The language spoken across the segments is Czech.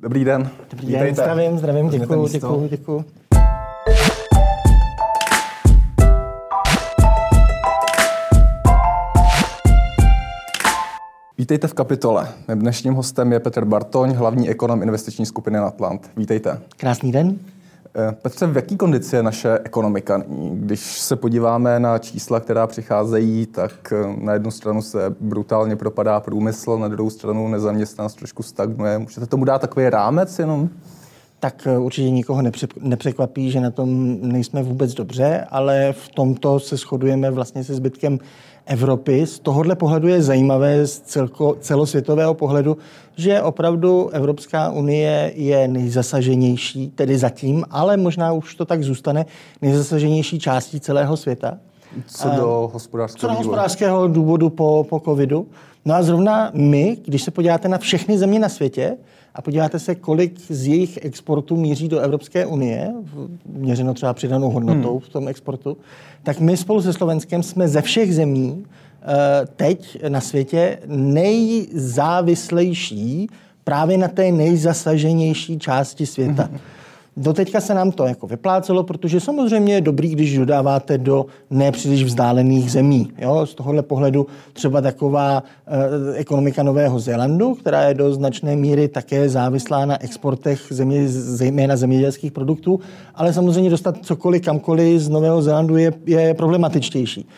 Dobrý den. Dobrý den, zdravím, zdravím, děkuji, děkuji, děkuji. Vítejte v kapitole. Mým dnešním hostem je Petr Bartoň, hlavní ekonom investiční skupiny Natlant. Vítejte. Krásný den. Eh, Petře, v jaký kondici je naše ekonomika? Když se podíváme na čísla, která přicházejí, tak eh, na jednu stranu se brutálně propadá průmysl, na druhou stranu nezaměstnanost trošku stagnuje. Můžete tomu dát takový rámec jenom? Tak eh, určitě nikoho nepřekvapí, že na tom nejsme vůbec dobře, ale v tomto se shodujeme vlastně se zbytkem Evropy. Z tohohle pohledu je zajímavé z celko, celosvětového pohledu, že opravdu Evropská unie je nejzasaženější, tedy zatím, ale možná už to tak zůstane, nejzasaženější částí celého světa. Co do hospodářského Co do hospodářského důvodu po, po covidu. No a zrovna my, když se podíváte na všechny země na světě a podíváte se, kolik z jejich exportů míří do Evropské unie, měřeno třeba přidanou hodnotou hmm. v tom exportu, tak my spolu se Slovenskem jsme ze všech zemí eh, teď na světě nejzávislejší právě na té nejzasaženější části světa. Hmm. Doteďka se nám to jako vyplácelo, protože samozřejmě je dobrý, když dodáváte do nepříliš vzdálených zemí. Jo? Z tohohle pohledu třeba taková e, ekonomika Nového Zélandu, která je do značné míry také závislá na exportech země, zejména zemědělských produktů, ale samozřejmě dostat cokoliv kamkoliv z Nového Zélandu je, je problematičtější.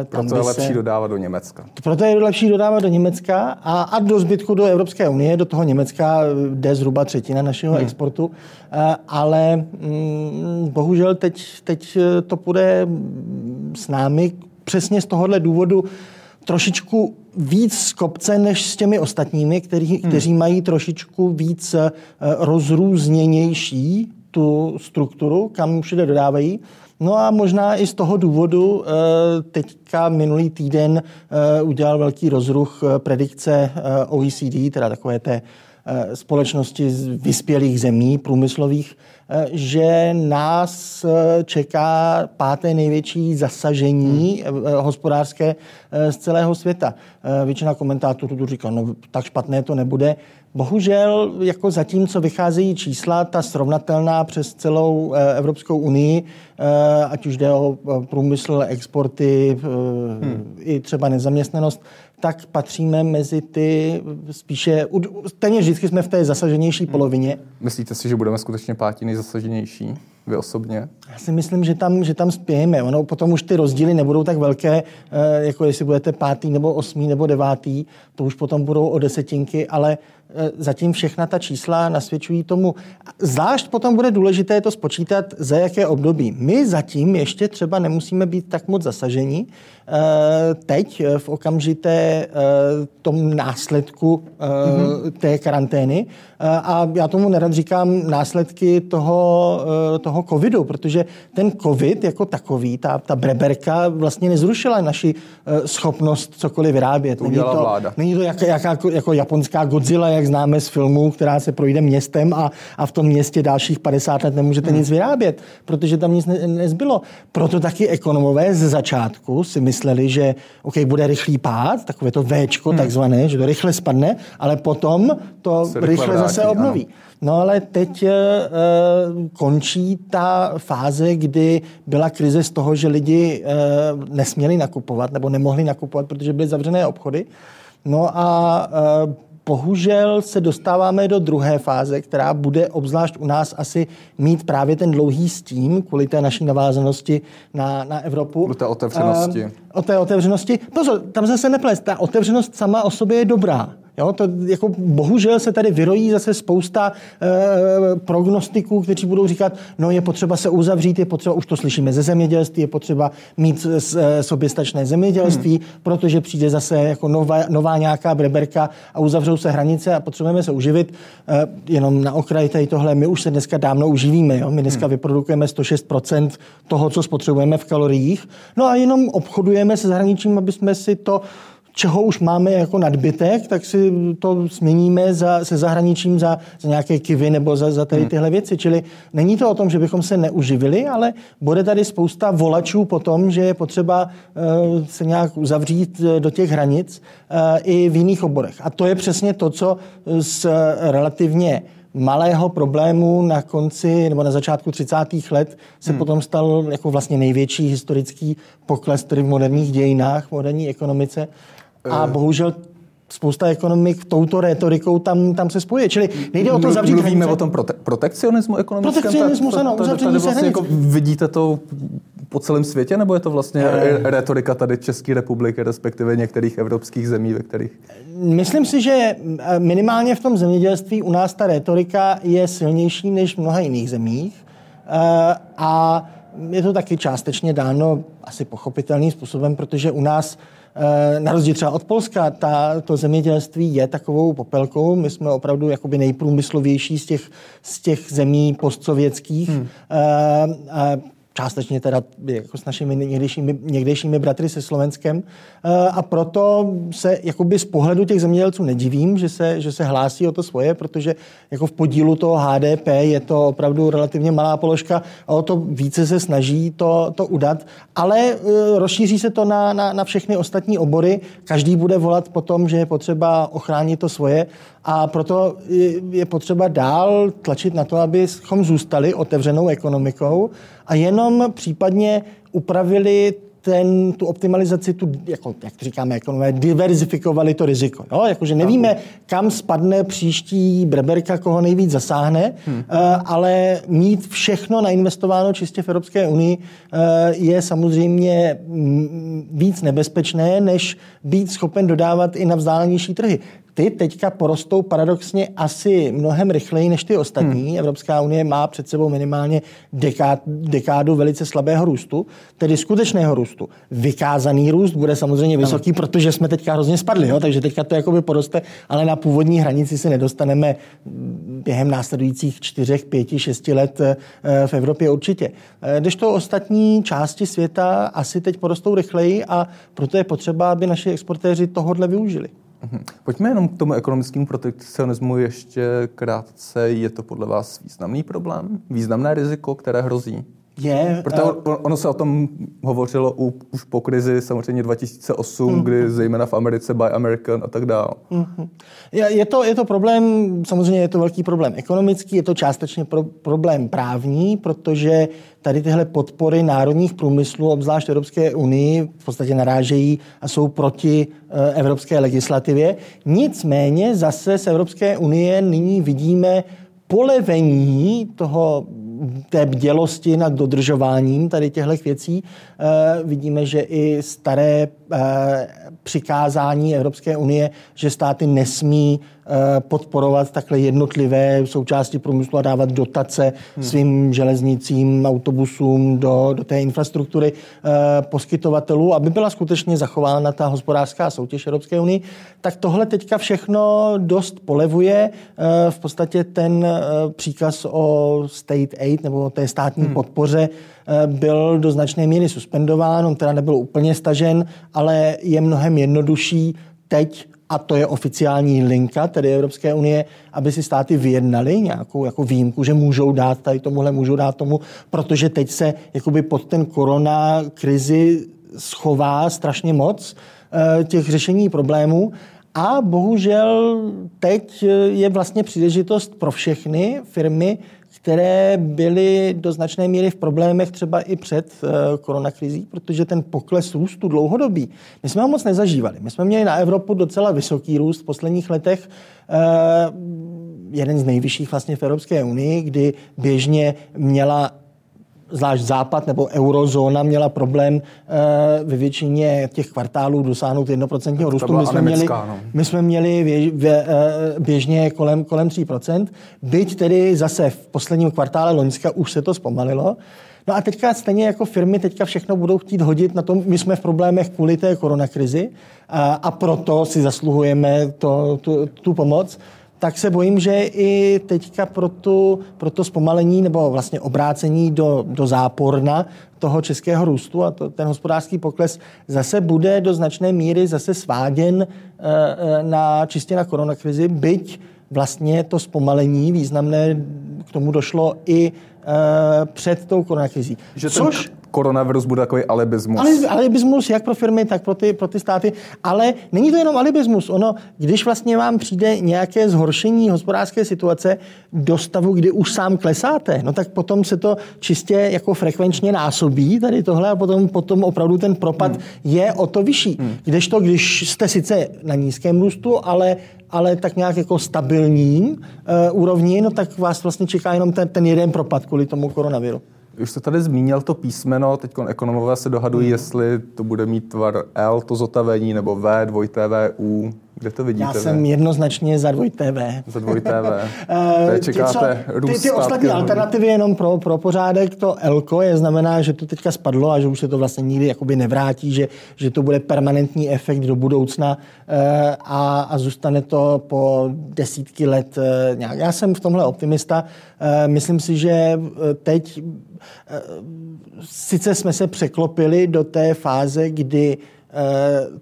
E, proto je lepší se... dodávat do Německa. Proto je lepší dodávat do Německa a, a do zbytku do Evropské unie, do toho Německa jde zhruba třetina našeho hmm. exportu. E, ale mm, bohužel teď, teď to půjde s námi přesně z tohohle důvodu trošičku víc z kopce než s těmi ostatními, který, hmm. kteří mají trošičku víc eh, rozrůzněnější tu strukturu, kam všude dodávají. No a možná i z toho důvodu eh, teďka minulý týden eh, udělal velký rozruch predikce OECD, teda takové té společnosti z vyspělých zemí průmyslových, Eh, že nás eh, čeká páté největší zasažení hmm. Eh, hospodářské z celého světa. Většina komentátorů tu říká, no tak špatné to nebude. Bohužel, jako zatímco vycházejí čísla, ta srovnatelná přes celou Evropskou unii, ať už jde o průmysl, exporty, hmm. i třeba nezaměstnanost, tak patříme mezi ty spíše, téměř vždycky jsme v té zasaženější hmm. polovině. Myslíte si, že budeme skutečně pátí nejzasaženější? Vy osobně? Já si myslím, že tam, že tam spějeme. Ono potom už ty rozdíly nebudou tak velké, eh, jako jestli budete pátý nebo osmý nebo devátý, to už potom budou o desetinky, ale zatím všechna ta čísla nasvědčují tomu. Zvlášť potom bude důležité to spočítat, za jaké období. My zatím ještě třeba nemusíme být tak moc zasaženi. Eh, teď eh, v okamžité tom následku mm-hmm. té karantény. A já tomu nerad říkám následky toho, toho covidu, protože ten covid jako takový, ta, ta breberka vlastně nezrušila naši schopnost cokoliv vyrábět. Není to, vláda. není to jak, jak, jako, jako japonská Godzilla, jak známe z filmů, která se projde městem a, a v tom městě dalších 50 let nemůžete hmm. nic vyrábět, protože tam nic ne, nezbylo. Proto taky ekonomové ze začátku si mysleli, že OK, bude rychlý pád, takové to Včko hmm. takzvané, že to rychle spadne, ale potom to se rychle, rychle vrátí, zase obnoví. Ano. No ale teď e, končí ta fáze, kdy byla krize z toho, že lidi e, nesměli nakupovat nebo nemohli nakupovat, protože byly zavřené obchody. No a e, bohužel se dostáváme do druhé fáze, která bude obzvlášť u nás asi mít právě ten dlouhý stín kvůli té naší navázanosti na, na Evropu. Do té otevřenosti. Uh, o té otevřenosti. Pozor, tam zase neples. Ta otevřenost sama o sobě je dobrá. Jo, to jako bohužel se tady vyrojí zase spousta e, prognostiků, kteří budou říkat, no je potřeba se uzavřít, je potřeba, už to slyšíme ze zemědělství, je potřeba mít e, soběstačné zemědělství, hmm. protože přijde zase jako nová, nová nějaká breberka a uzavřou se hranice a potřebujeme se uživit. E, jenom na okraji tady tohle, my už se dneska dávno uživíme. Jo? My dneska hmm. vyprodukujeme 106% toho, co spotřebujeme v kaloriích. No a jenom obchodujeme se zahraničím, aby jsme si to čeho už máme jako nadbytek, tak si to změníme za, se zahraničím za, za nějaké kivy nebo za, za tady hmm. tyhle věci. Čili není to o tom, že bychom se neuživili, ale bude tady spousta volačů po tom, že je potřeba uh, se nějak uzavřít eh, do těch hranic uh, i v jiných oborech. A to je přesně to, co s relativně malého problému na konci nebo na začátku 30. let se hmm. potom stal jako vlastně největší historický pokles tedy v moderních dějinách, v moderní ekonomice. A eh. bohužel spousta ekonomik touto retorikou tam, tam se spojuje. Čili nejde o to zavřít Mluvíme hranice. o tom prote- protekcionismu ekonomickém? Protekcionismus, ano, uzavření se vlastně jako vidíte to po celém světě, nebo je to vlastně e... retorika tady České republiky, respektive některých evropských zemí, ve kterých? Myslím si, že eh, minimálně v tom zemědělství u nás ta retorika je silnější než v mnoha jiných zemích. E, a je to taky částečně dáno asi pochopitelným způsobem, protože u nás Eh, na rozdíl třeba od Polska, ta, to zemědělství je takovou popelkou. My jsme opravdu jakoby nejprůmyslovější z těch, z těch zemí postsovětských. Hmm. Uh, částečně teda jako s našimi někdejšími, někdejšími bratry se Slovenskem. Eh, a proto se jakoby z pohledu těch zemědělců nedivím, že se, že se hlásí o to svoje, protože jako v podílu toho HDP je to opravdu relativně malá položka a o to více se snaží to, to udat. Ale eh, rozšíří se to na, na, na všechny ostatní obory. Každý bude volat po tom, že je potřeba ochránit to svoje a proto je potřeba dál tlačit na to, abychom zůstali otevřenou ekonomikou a jenom případně upravili ten, tu optimalizaci, tu, jako, jak to říkáme ekonomé, diverzifikovali to riziko. Jo? Jakože nevíme, kam spadne příští breberka, koho nejvíc zasáhne, hmm. uh, ale mít všechno nainvestováno čistě v Evropské unii uh, je samozřejmě víc nebezpečné, než být schopen dodávat i na vzdálenější trhy ty teďka porostou paradoxně asi mnohem rychleji než ty ostatní. Hmm. Evropská unie má před sebou minimálně dekád, dekádu velice slabého růstu, tedy skutečného růstu. Vykázaný růst bude samozřejmě vysoký, protože jsme teďka hrozně spadli, jo? takže teďka to jakoby poroste, ale na původní hranici se nedostaneme během následujících čtyřech, pěti, šesti let eh, v Evropě určitě. Eh, když to ostatní části světa asi teď porostou rychleji a proto je potřeba, aby naši exportéři tohodle využili. Mhm. Pojďme jenom k tomu ekonomickému protekcionismu ještě krátce. Je to podle vás významný problém? Významné riziko, které hrozí? Je. Protože uh, ono se o tom hovořilo u, už po krizi samozřejmě 2008, uh-huh. kdy zejména v Americe Buy American a tak dále. Uh-huh. Je, je, to, je to problém, samozřejmě je to velký problém ekonomický, je to částečně pro, problém právní, protože tady tyhle podpory národních průmyslů, obzvlášť Evropské unii, v podstatě narážejí a jsou proti uh, evropské legislativě. Nicméně zase z Evropské unie nyní vidíme polevení toho té bdělosti nad dodržováním tady těchto věcí. E, vidíme, že i staré e, přikázání Evropské unie, že státy nesmí Eh, podporovat takhle jednotlivé součásti průmyslu a dávat dotace hmm. svým železnicím, autobusům do, do té infrastruktury eh, poskytovatelů, aby byla skutečně zachována ta hospodářská soutěž Evropské unii, tak tohle teďka všechno dost polevuje. Eh, v podstatě ten příkaz o state aid nebo o té státní hmm. podpoře byl do značné míry suspendován, on teda nebyl úplně stažen, ale je mnohem jednodušší teď a to je oficiální linka tedy Evropské unie, aby si státy vyjednali nějakou jako výjimku, že můžou dát tady tomuhle, můžou dát tomu, protože teď se jakoby pod ten korona krizi schová strašně moc eh, těch řešení problémů. A bohužel teď je vlastně příležitost pro všechny firmy, které byly do značné míry v problémech třeba i před uh, koronakrizí, protože ten pokles růstu dlouhodobý, my jsme ho moc nezažívali. My jsme měli na Evropu docela vysoký růst v posledních letech, uh, jeden z nejvyšších vlastně v Evropské unii, kdy běžně měla zvlášť Západ nebo eurozóna měla problém uh, ve většině těch kvartálů dosáhnout 1% růstu. My jsme, měli, no. my jsme měli uh, běžně kolem, kolem 3%. Byť tedy zase v posledním kvartále Loňska už se to zpomalilo. No a teďka stejně jako firmy teďka všechno budou chtít hodit na tom, my jsme v problémech kvůli té koronakrizi a, a proto si zasluhujeme to, tu, tu pomoc tak se bojím, že i teďka pro, tu, pro to zpomalení nebo vlastně obrácení do, do záporna toho českého růstu a to, ten hospodářský pokles zase bude do značné míry zase sváděn e, na, čistě na koronakrizi, byť vlastně to zpomalení významné k tomu došlo i e, před tou koronakrizí. Že ten Což... koronavirus bude takový alibismus. Ale, alibismus jak pro firmy, tak pro ty, pro ty státy. Ale není to jenom alibismus. Ono, když vlastně vám přijde nějaké zhoršení hospodářské situace do stavu, kdy už sám klesáte, no tak potom se to čistě jako frekvenčně násobí tady tohle a potom, potom opravdu ten propad hmm. je o to vyšší. Hmm. Kdežto, když jste sice na nízkém růstu, ale ale tak nějak jako stabilním uh, úrovni, no tak vás vlastně čeká jenom ten, ten jeden propad kvůli tomu koronaviru. Už jste tady zmínil to písmeno, teď ekonomové se dohadují, mm. jestli to bude mít tvar L, to zotavení, nebo V, dvojité V, U. Kde to vidíte? Já jsem jednoznačně za dvoj TV. Za dvoj TV. Eh, čekáte ty, ty, ty ostatní alternativy jenom pro, pro pořádek, to Elko je znamená, že to teďka spadlo a že už se to vlastně nikdy jakoby nevrátí, že, že to bude permanentní efekt do budoucna eh, a, a zůstane to po desítky let eh, nějak. Já jsem v tomhle optimista. Myslím si, že teď sice jsme se překlopili do té fáze, kdy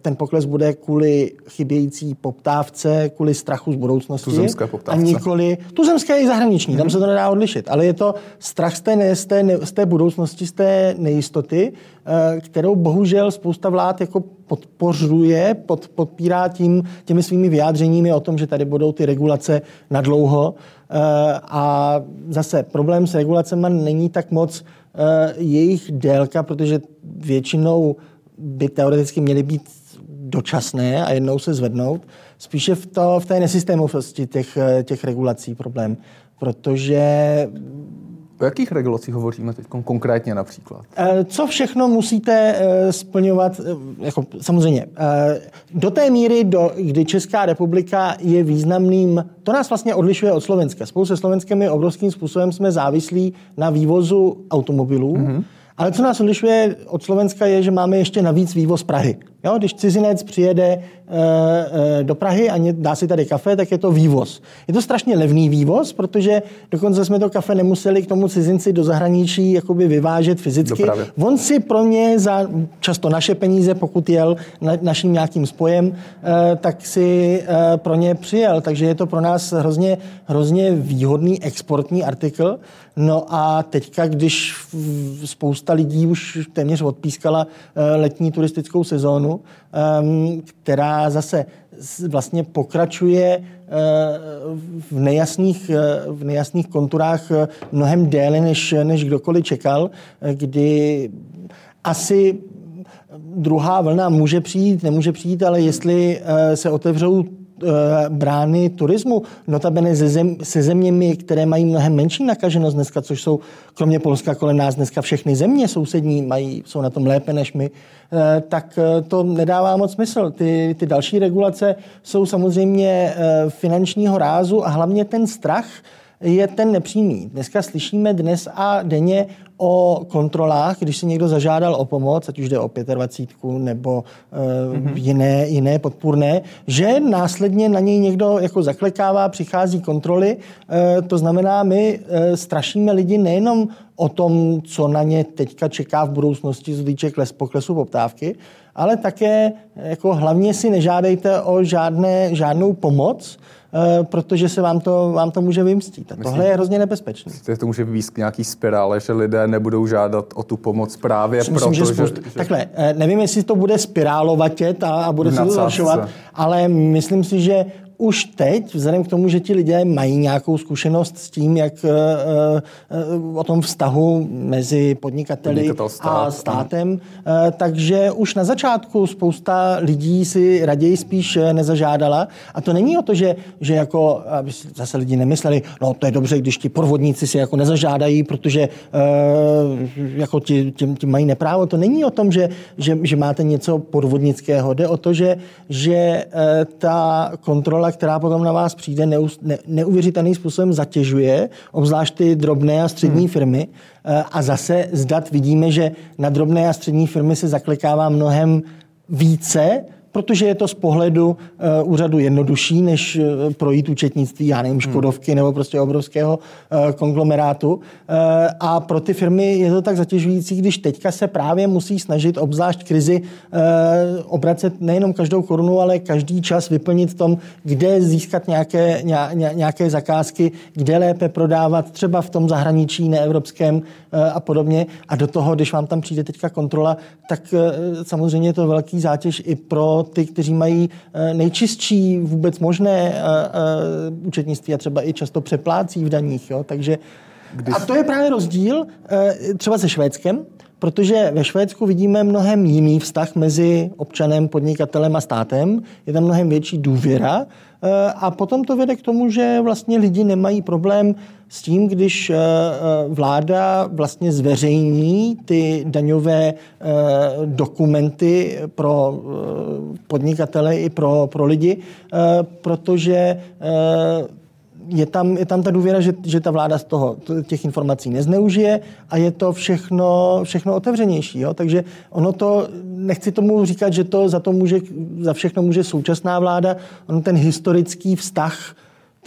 ten pokles bude kvůli chybějící poptávce, kvůli strachu z budoucnosti. Tuzemské poptávce. A nikoli, tuzemské i zahraniční, mm-hmm. tam se to nedá odlišit. Ale je to strach z té, z té, z té budoucnosti, z té nejistoty, eh, kterou bohužel spousta vlád jako podpořuje, pod, podpírá tím, těmi svými vyjádřeními o tom, že tady budou ty regulace na dlouho. Eh, a zase problém s regulacemi není tak moc jejich délka, protože většinou by teoreticky měly být dočasné a jednou se zvednout. Spíše v, to, v té nesystémovosti těch, těch regulací problém, protože O jakých regulacích hovoříme teď konkrétně například? Eh, co všechno musíte eh, splňovat? Eh, jako, samozřejmě, do té míry, do, kdy Česká republika je významným, to nás vlastně odlišuje od Slovenska. Spolu se Slovenskem je obrovským způsobem jsme závislí na vývozu automobilů. Mm-hmm ale co nás odlišuje od Slovenska je, že máme ještě navíc vývoz Prahy. Jo, když cizinec přijede e, e, do Prahy a dá si tady kafe, tak je to vývoz. Je to strašně levný vývoz, protože dokonce jsme to kafe nemuseli k tomu cizinci do zahraničí jakoby vyvážet fyzicky. Dopravě. On si pro ně za často naše peníze, pokud jel na, naším nějakým spojem, e, tak si e, pro ně přijel. Takže je to pro nás hrozně, hrozně výhodný exportní artikl. No a teďka, když spousta lidí už téměř odpískala e, letní turistickou sezónu, ehm, která zase vlastně pokračuje eh, v nejasných, eh, v nejasných konturách eh, mnohem déle, než, než kdokoliv čekal, kdy asi druhá vlna může přijít, nemůže přijít, ale jestli se otevřou Eh, brány turismu, notabene se, zem, se zeměmi, které mají mnohem menší nakaženost dneska, což jsou kromě Polska kolem nás dneska všechny země sousední mají, jsou na tom lépe než my, eh, tak eh, to nedává moc smysl. Ty, ty další regulace jsou samozřejmě finančního rázu a hlavně ten strach, je ten nepřímý. Dneska slyšíme dnes a denně o kontrolách, když si někdo zažádal o pomoc, ať už jde o 25 nebo uh, mm-hmm. jiné, jiné podpůrné, že následně na něj někdo jako zaklekává, přichází kontroly. Uh, to znamená, my uh, strašíme lidi nejenom o tom, co na ně teďka čeká v budoucnosti z týče kles, poklesu poptávky, ale také jako hlavně si nežádejte o žádné, žádnou pomoc, protože se vám to, vám to může vymstít. A Myslím, tohle je hrozně nebezpečné. Že to může výst k nějaký spirále, že lidé nebudou žádat o tu pomoc právě Myslím, proto, že, spoust... že... Takhle, eh, nevím, jestli to bude spirálovatět a, a bude se to zhoršovat, ale myslím si, že už teď, vzhledem k tomu, že ti lidé mají nějakou zkušenost s tím, jak uh, uh, o tom vztahu mezi podnikateli stát. a státem, uh, takže už na začátku spousta lidí si raději spíš nezažádala. A to není o to, že, že jako, aby zase lidi nemysleli, no to je dobře, když ti podvodníci si jako nezažádají, protože jako ti, ti, ti mají neprávo. To není o tom, že, že, že máte něco podvodnického. Jde o to, že, že ta kontrola kontrola, která potom na vás přijde, ne, neuvěřitelným způsobem zatěžuje, obzvlášť ty drobné a střední hmm. firmy. Eh, a zase z dat vidíme, že na drobné a střední firmy se zaklikává mnohem více, protože je to z pohledu uh, úřadu jednodušší, než uh, projít účetnictví, já nevím, Škodovky hmm. nebo prostě obrovského uh, konglomerátu. Uh, a pro ty firmy je to tak zatěžující, když teďka se právě musí snažit, obzvlášť krizi, uh, obracet nejenom každou korunu, ale každý čas vyplnit v tom, kde získat nějaké, ně, nějaké zakázky, kde lépe prodávat, třeba v tom zahraničí neevropském uh, a podobně. A do toho, když vám tam přijde teďka kontrola, tak uh, samozřejmě je to velký zátěž i pro ty, kteří mají uh, nejčistší vůbec možné uh, uh, účetnictví a třeba i často přeplácí v daních. Jo? Takže když... A to je právě rozdíl třeba se Švédskem, protože ve Švédsku vidíme mnohem jiný vztah mezi občanem, podnikatelem a státem. Je tam mnohem větší důvěra eh, a potom to vede k tomu, že vlastně lidi nemají problém s tím, když eh, eh, vláda vlastně zveřejní ty daňové dokumenty pro podnikatele i pro, pro lidi, protože je tam, je tam ta důvěra, že, že ta vláda z toho těch informací nezneužije a je to všechno, všechno otevřenější. Jo? Takže ono to, nechci tomu říkat, že to za to může, za všechno může současná vláda, ono ten historický vztah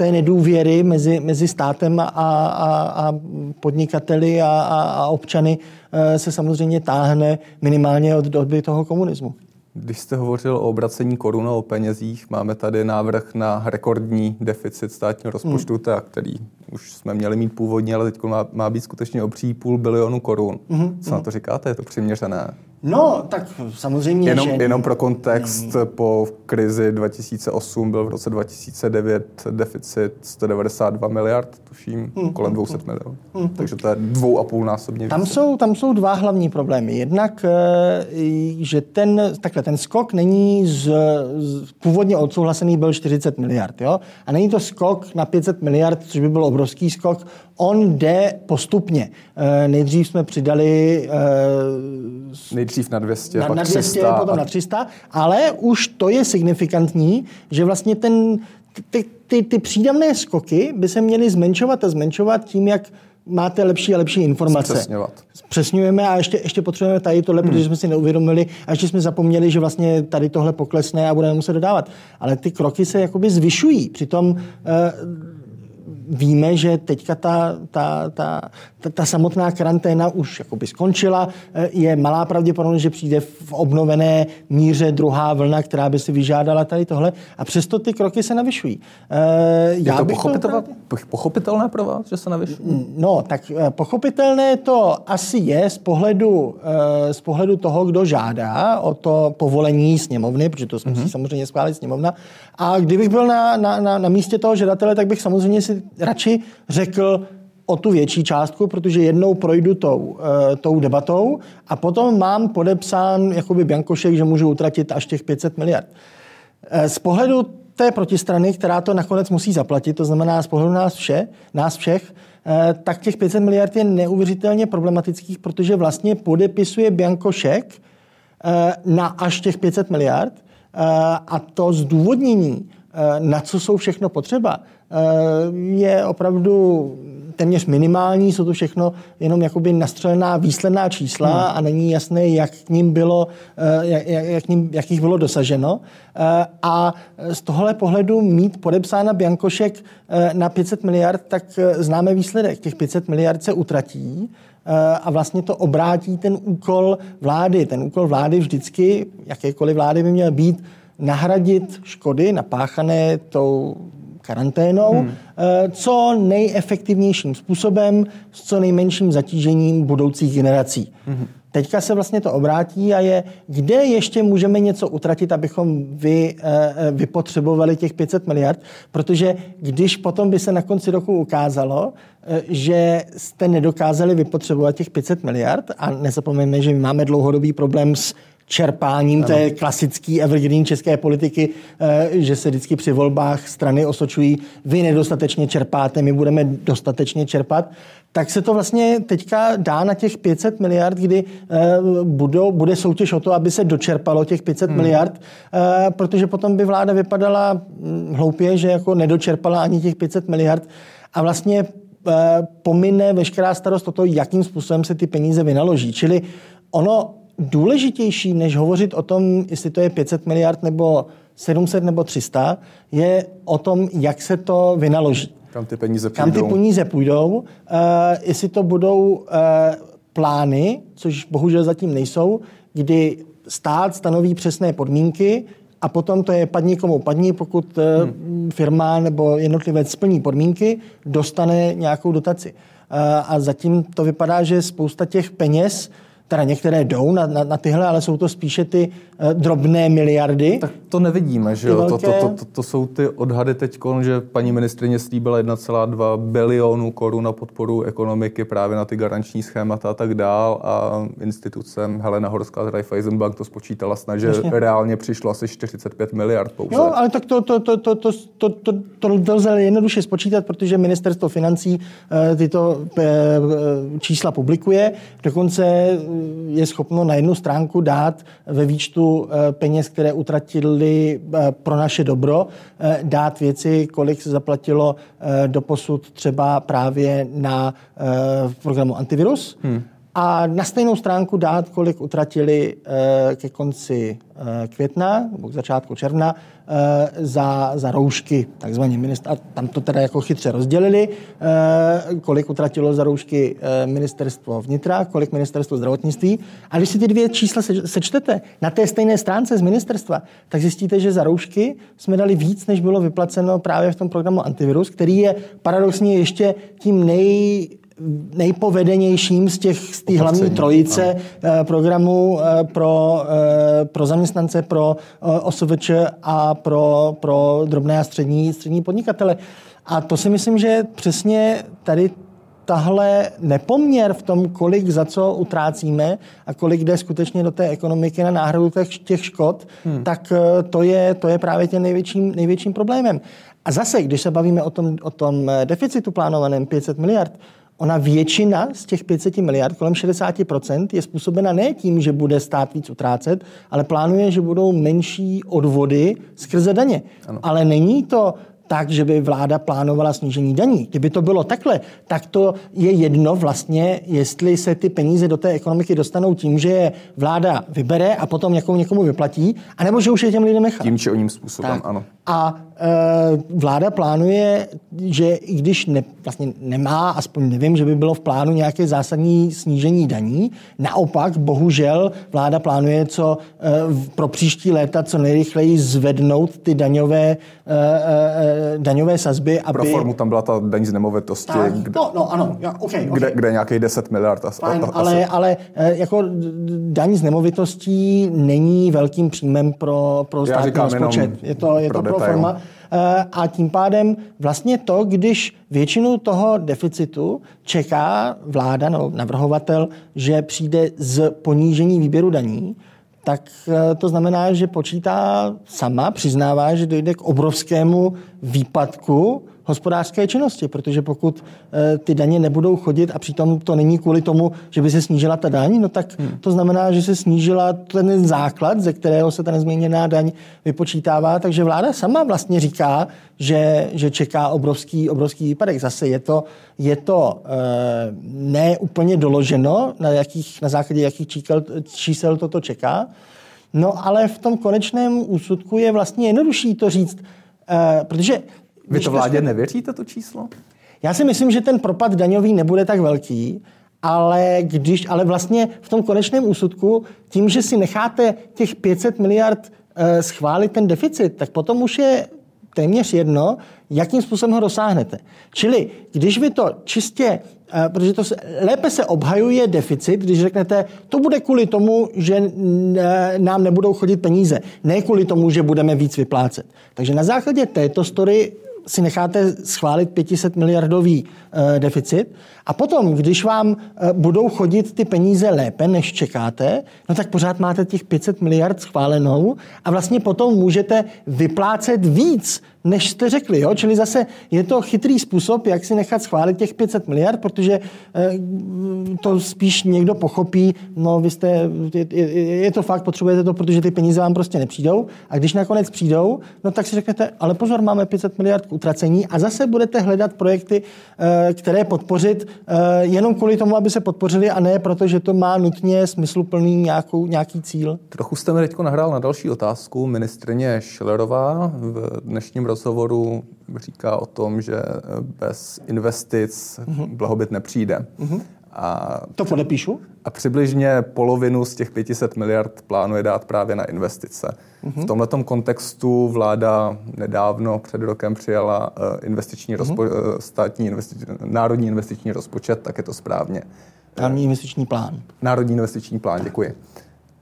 té nedůvěry mezi, mezi státem a, a, a podnikateli a, a, a občany eh, se samozřejmě táhne minimálně od doby toho komunismu. Když jste hovořil o obracení koruna, o penězích, máme tady návrh na rekordní deficit státního rozpočtu, hmm. ta, který už jsme měli mít původně, ale teď má, má být skutečně obří půl bilionu korun. Hmm. Co na to říkáte? Je to přiměřené? No, tak samozřejmě, jenom, že... Jenom pro kontext, hmm. po krizi 2008 byl v roce 2009 deficit 192 miliard, tuším, hmm. kolem 200 hmm. milionů. Hmm. Takže to je dvou a půl násobně tam jsou, tam jsou dva hlavní problémy. Jednak, eh, že ten, takhle, ten skok není z, z původně odsouhlasený byl 40 miliard, jo? A není to skok na 500 miliard, což by byl obrovský skok. On jde postupně. Eh, nejdřív jsme přidali eh, nejdřív na 200, na, pak na 200, 300. potom a... na 300, ale už to je signifikantní, že vlastně ten, ty, ty, ty přídavné skoky by se měly zmenšovat a zmenšovat tím, jak máte lepší a lepší informace. Zpřesňovat. Přesňujeme a ještě, ještě potřebujeme tady tohle, hmm. protože jsme si neuvědomili a ještě jsme zapomněli, že vlastně tady tohle poklesne a budeme muset dodávat. Ale ty kroky se jakoby zvyšují. Přitom eh, víme, že teďka ta, ta, ta, ta, ta samotná karanténa už jakoby skončila. Je malá pravděpodobnost, že přijde v obnovené míře druhá vlna, která by si vyžádala tady tohle. A přesto ty kroky se navyšují. Eh, je já to, pochopitelné, to pochopitelné pro vás, že se navyšují? No, tak eh, pochopitelné to asi je z pohledu, eh, z pohledu toho, kdo žádá o to povolení sněmovny, protože to musí mm-hmm. samozřejmě schválit sněmovna. A kdybych byl na, na, na, na místě toho žadatele, tak bych samozřejmě si radši řekl o tu větší částku, protože jednou projdu tou, uh, tou debatou a potom mám podepsán jakoby Biankošek, že můžu utratit až těch 500 miliard. Uh, z pohledu té protistrany, která to nakonec musí zaplatit, to znamená z pohledu nás, vše, nás všech, uh, tak těch 500 miliard je neuvěřitelně problematických, protože vlastně podepisuje Biankošek na až těch 500 miliard a to zdůvodnění, na co jsou všechno potřeba, Eh, je opravdu téměř minimální, jsou to všechno jenom jakoby nastřelená výsledná čísla hmm. a není jasné, jak k ním bylo, eh, jak, jak, ním, jak jich bylo dosaženo. Eh, a z tohle pohledu mít podepsána Biankošek na 500 miliard, tak známe výsledek. Těch 500 miliard se utratí a vlastně to obrátí ten úkol vlády. Ten úkol vlády vždycky, jakékoliv vlády by měl být, nahradit škody napáchané tou karanténou, hmm. Eh, co nejefektivnějším způsobem, s co nejmenším zatížením budoucích generací. Hmm. Teďka se vlastně to obrátí a je, kde ještě můžeme něco utratit, abychom vy, eh, eh, vypotřebovali těch 500 miliard, protože když potom by se na konci roku ukázalo, že jste nedokázali vypotřebovat těch 500 miliard a nezapomeňme, že my máme dlouhodobý problém s čerpáním ano. té klasické evergreen české politiky, eh, že se vždycky při volbách strany osočují, vy nedostatečně čerpáte, my budeme dostatečně čerpat, tak se to vlastně teďka dá na těch 500 miliard, kdy eh, budou, bude soutěž o to, aby se dočerpalo těch 500 hmm. miliard, eh, protože potom by vláda vypadala hm, hloupě, že jako nedočerpala ani těch 500 miliard a vlastně pomine veškerá starost o to, jakým způsobem se ty peníze vynaloží. Čili ono důležitější, než hovořit o tom, jestli to je 500 miliard nebo 700 nebo 300, je o tom, jak se to vynaloží. Kam ty peníze půjdou. Kam ty peníze půjdou, uh, jestli to budou uh, plány, což bohužel zatím nejsou, kdy stát stanoví přesné podmínky a potom to je padni komu padni, pokud hmm. firma nebo jednotlivec splní podmínky, dostane nějakou dotaci. A zatím to vypadá, že spousta těch peněz teda některé jdou na, na, na tyhle, ale jsou to spíše ty uh, drobné miliardy. Tak to nevidíme, že jo? Velké... To, to, to, to, to jsou ty odhady teď, že paní ministrině slíbila 1,2 bilionu korun na podporu ekonomiky právě na ty garanční schémata a tak dál a institucem Helena Horská z Raiffeisenbank to spočítala snad, že Jasně. reálně přišlo asi 45 miliard pouze. No, ale tak to, to, to, to, to, to, to, to lze jednoduše spočítat, protože ministerstvo financí uh, tyto uh, čísla publikuje. Dokonce je schopno na jednu stránku dát ve výčtu eh, peněz, které utratili eh, pro naše dobro, eh, dát věci, kolik se zaplatilo do posud třeba právě na programu antivirus. Hmm a na stejnou stránku dát, kolik utratili eh, ke konci eh, května nebo k začátku června eh, za, za roušky, takzvaně minister, a tam to teda jako chytře rozdělili, kolik utratilo za roušky ministerstvo vnitra, kolik ministerstvo zdravotnictví. A když si ty dvě čísla sečtete na té stejné stránce z ministerstva, tak zjistíte, že za roušky jsme dali víc, než bylo vyplaceno právě v tom programu Antivirus, který je paradoxně ještě tím nej nejpovedenějším z těch z té hlavní trojice ano. programů eh, pro, eh, pro zaměstnance, pro eh, OSVČ a pro, pro drobné a střední, střední podnikatele. A to si myslím, že přesně tady tahle nepoměr v tom, kolik za co utrácíme a kolik jde skutečně do té ekonomiky na náhradu těch, těch škod, hmm. tak to je, to je právě tím největším, největším problémem. A zase, když se bavíme o tom, o tom deficitu plánovaném 500 miliard, Ona většina z těch 500 miliard, kolem 60%, je způsobena ne tím, že bude stát víc utrácet, ale plánuje, že budou menší odvody skrze daně. Ano. Ale není to tak, že by vláda plánovala snížení daní. Kdyby to bylo takhle, tak to je jedno vlastně, jestli se ty peníze do té ekonomiky dostanou tím, že je vláda vybere a potom někomu někomu vyplatí, anebo že už je těm lidem nechá. Tím či o ním způsobem, tak. ano. A e, vláda plánuje, že i když ne, vlastně nemá, aspoň nevím, že by bylo v plánu nějaké zásadní snížení daní, naopak, bohužel, vláda plánuje co e, pro příští léta co nejrychleji zvednout ty daňové, e, e, daňové sazby. Aby... Pro formu tam byla ta daň z nemovitosti, tak, kde, no, no, ano, ja, okay, okay. Kde, kde je nějakých 10 miliard. As, Fajn, asi. ale, ale e, jako daň z nemovitostí není velkým příjmem pro, pro státní rozpočet. Je to, je to pro forma. Eh, a tím pádem vlastně to, když většinu toho deficitu čeká vláda nebo navrhovatel, že přijde z ponížení výběru daní, tak eh, to znamená, že počítá sama, přiznává, že dojde k obrovskému výpadku hospodářské činnosti, protože pokud e, ty daně nebudou chodit a přitom to není kvůli tomu, že by se snížila ta daň, no tak hmm. to znamená, že se snížila ten základ, ze kterého se ta nezměněná daň vypočítává, takže vláda sama vlastně říká, že, že čeká obrovský, obrovský výpadek. Zase je to, je to e, ne úplně doloženo, na, jakých, na základě jakých čísel, čísel toto čeká, no ale v tom konečném úsudku je vlastně jednodušší to říct, e, protože vy to vládě nevěříte, to číslo? Já si myslím, že ten propad daňový nebude tak velký, ale, když, ale vlastně v tom konečném úsudku, tím, že si necháte těch 500 miliard e, schválit ten deficit, tak potom už je téměř jedno, jakým způsobem ho dosáhnete. Čili když vy to čistě, e, protože to se, lépe se obhajuje deficit, když řeknete, to bude kvůli tomu, že e, nám nebudou chodit peníze, ne kvůli tomu, že budeme víc vyplácet. Takže na základě této story si necháte schválit 500 miliardový e, deficit a potom, když vám e, budou chodit ty peníze lépe, než čekáte, no tak pořád máte těch 500 miliard schválenou a vlastně potom můžete vyplácet víc, než jste řekli. Jo? Čili zase je to chytrý způsob, jak si nechat schválit těch 500 miliard, protože eh, to spíš někdo pochopí, no vy jste, je, je, je to fakt, potřebujete to, protože ty peníze vám prostě nepřijdou. A když nakonec přijdou, no tak si řeknete, ale pozor, máme 500 miliard k utracení a zase budete hledat projekty, eh, které podpořit eh, jenom kvůli tomu, aby se podpořili a ne proto, že to má nutně smysluplný nějakou, nějaký cíl. Trochu jste mi teď nahrál na další otázku. Ministrině Schillerová v dnešním rozhovoru říká o tom, že bez investic mm-hmm. blahobyt nepřijde. Mm-hmm. A to podepíšu? A přibližně polovinu z těch 500 miliard plánuje dát právě na investice. Mm-hmm. V tomto kontextu vláda nedávno před rokem přijala eh, investiční mm-hmm. rozpo- státní investi- národní investiční rozpočet, tak je to správně. Národní investiční plán. Národní investiční plán, děkuji.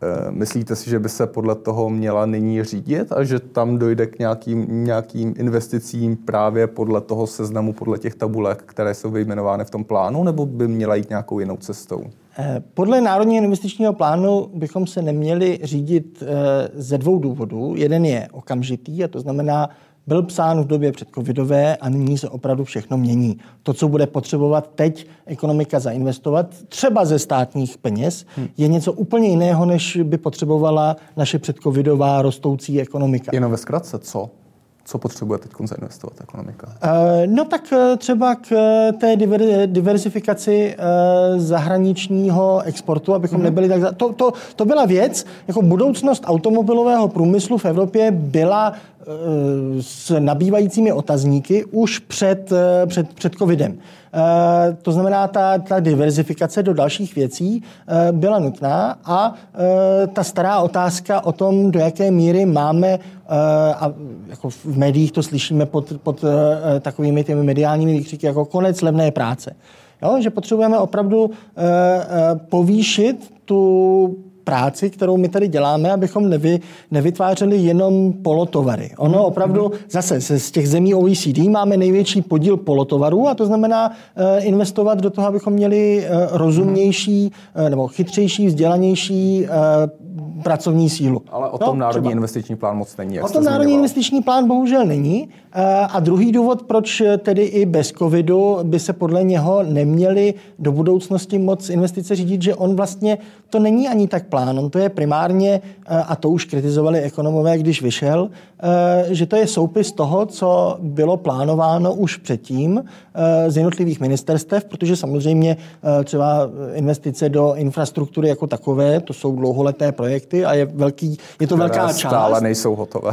Eh, myslíte si, že by se podle toho měla nyní řídit a že tam dojde k nějakým, nějakým investicím právě podle toho seznamu, podle těch tabulek, které jsou vyjmenovány v tom plánu, nebo by měla jít nějakou jinou cestou? Eh, podle Národního investičního plánu bychom se neměli řídit eh, ze dvou důvodů. Jeden je okamžitý, a to znamená, byl psán v době předcovidové a nyní se opravdu všechno mění. To, co bude potřebovat teď ekonomika zainvestovat, třeba ze státních peněz, hmm. je něco úplně jiného, než by potřebovala naše předcovidová rostoucí ekonomika. Jenom ve zkratce, co? Co potřebuje teď zainvestovat ekonomika? Uh, no tak uh, třeba k uh, té diver, diversifikaci zahraničního exportu, abychom mm-hmm. nebyli tak... Za... To, to, to byla věc, jako budoucnost automobilového průmyslu v Evropě byla s nabývajícími otazníky už před, před, před covidem. Eh, to znamená, ta, ta diverzifikace do dalších věcí eh, byla nutná a eh, ta stará otázka o tom, do jaké míry máme, a jako v médiích to slyšíme pod, pod takovými těmi mediálními výkřiky, jako konec levné práce. Jo, že potřebujeme opravdu povýšit tu práci, kterou my tady děláme, abychom nevy, nevytvářeli jenom polotovary. Ono mhm. opravdu zase z těch zemí OECD máme největší podíl polotovarů a to znamená uh, investovat do toho, abychom měli uh, rozumnější uh, nebo chytřejší, vzdělanější pracovní sílu. Ale o tom no, Národní třeba. investiční plán moc není. Jak o tom Národní investiční plán bohužel není. Uh, a druhý důvod, proč tedy i bez covidu by se podle něho neměli do budoucnosti moc investice řídit, že on vlastně to není ani tak plán. On to je primárně, eh, a to už kritizovali ekonomové, když vyšel, eh, že to je soupis toho, co bylo plánováno už předtím eh, z jednotlivých ministerstev, protože samozřejmě třeba investice do infrastruktury jako takové, to jsou dlouholeté projekty a je, velký, je to velká část. stále nejsou hotové.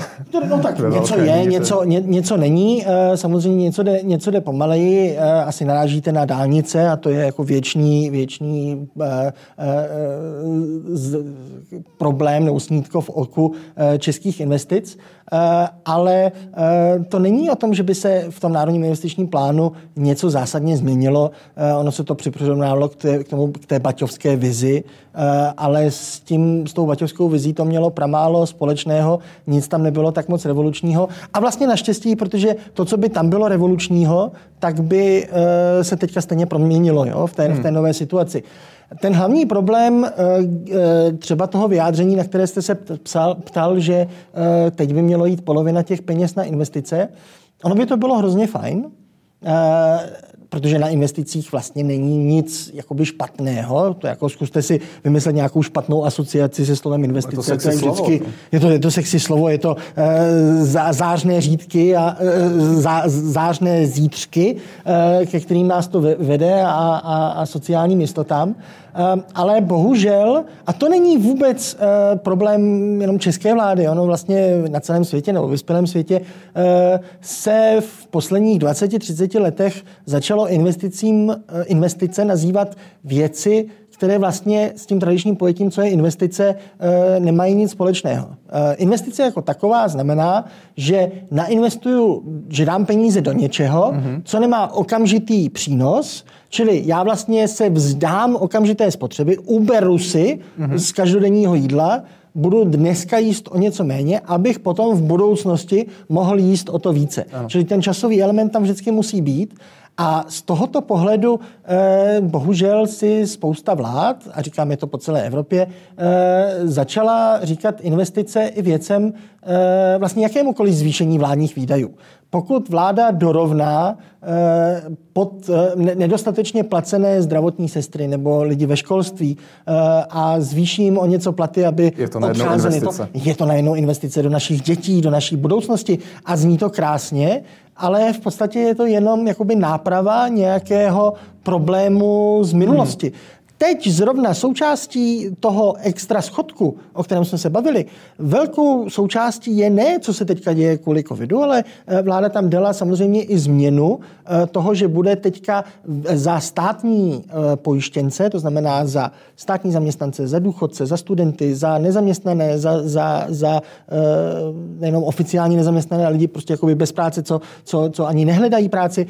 No tak něco je, něco, ně, něco není. Samozřejmě něco jde, něco jde pomaleji. Asi narážíte na dálnice a to je jako věčný, věčný problém nebo snítko v oku eh, českých investic, eh, ale eh, to není o tom, že by se v tom národním investičním plánu něco zásadně změnilo. Ono se to připravilo k té, k, tomu, k té baťovské vizi, ale s, tím, s tou baťovskou vizí to mělo pramálo společného, nic tam nebylo tak moc revolučního. A vlastně naštěstí, protože to, co by tam bylo revolučního, tak by se teďka stejně proměnilo jo, v, té, hmm. v té nové situaci. Ten hlavní problém eh, eh, třeba toho vyjádření, na které jste se psal, ptal, že eh, teď by mělo jít polovina těch peněz na investice, ono by to bylo hrozně fajn, protože na investicích vlastně není nic jakoby špatného. To jako zkuste si vymyslet nějakou špatnou asociaci se slovem investice. Je to, to je vždycky, slovo. je to, je to sexy slovo, je to e, zá, zářné řídky a e, zá, zářné zítřky, e, ke kterým nás to vede a, a, a sociálním jistotám. Ehm, ale bohužel, a to není vůbec eh, problém jenom české vlády, ono vlastně na celém světě nebo vyspělém světě eh, se v posledních 20-30 letech začalo investicím, eh, investice nazývat věci, které vlastně s tím tradičním pojetím, co je investice, nemají nic společného. Investice jako taková znamená, že nainvestuju, že dám peníze do něčeho, mm-hmm. co nemá okamžitý přínos, Čili já vlastně se vzdám okamžité spotřeby, uberu si mm-hmm. z každodenního jídla, budu dneska jíst o něco méně, abych potom v budoucnosti mohl jíst o to více. Ano. Čili ten časový element tam vždycky musí být. A z tohoto pohledu eh, bohužel si spousta vlád, a říkám je to po celé Evropě, eh, začala říkat investice i věcem eh, vlastně jakémukoliv zvýšení vládních výdajů. Pokud vláda dorovná eh, pod eh, nedostatečně placené zdravotní sestry nebo lidi ve školství eh, a zvýší jim o něco platy, aby je to odcházeli, to, je to najednou investice do našich dětí, do naší budoucnosti a zní to krásně, ale v podstatě je to jenom jakoby náprava nějakého problému z minulosti. Hmm. Teď zrovna součástí toho extra schodku, o kterém jsme se bavili, velkou součástí je ne, co se teďka děje kvůli covidu, ale eh, vláda tam dala samozřejmě i změnu eh, toho, že bude teďka za státní eh, pojištěnce, to znamená za státní zaměstnance, za důchodce, za studenty, za nezaměstnané, za, za, za nejenom oficiální nezaměstnané, ale lidi prostě jakoby bez práce, co, co, co ani nehledají práci,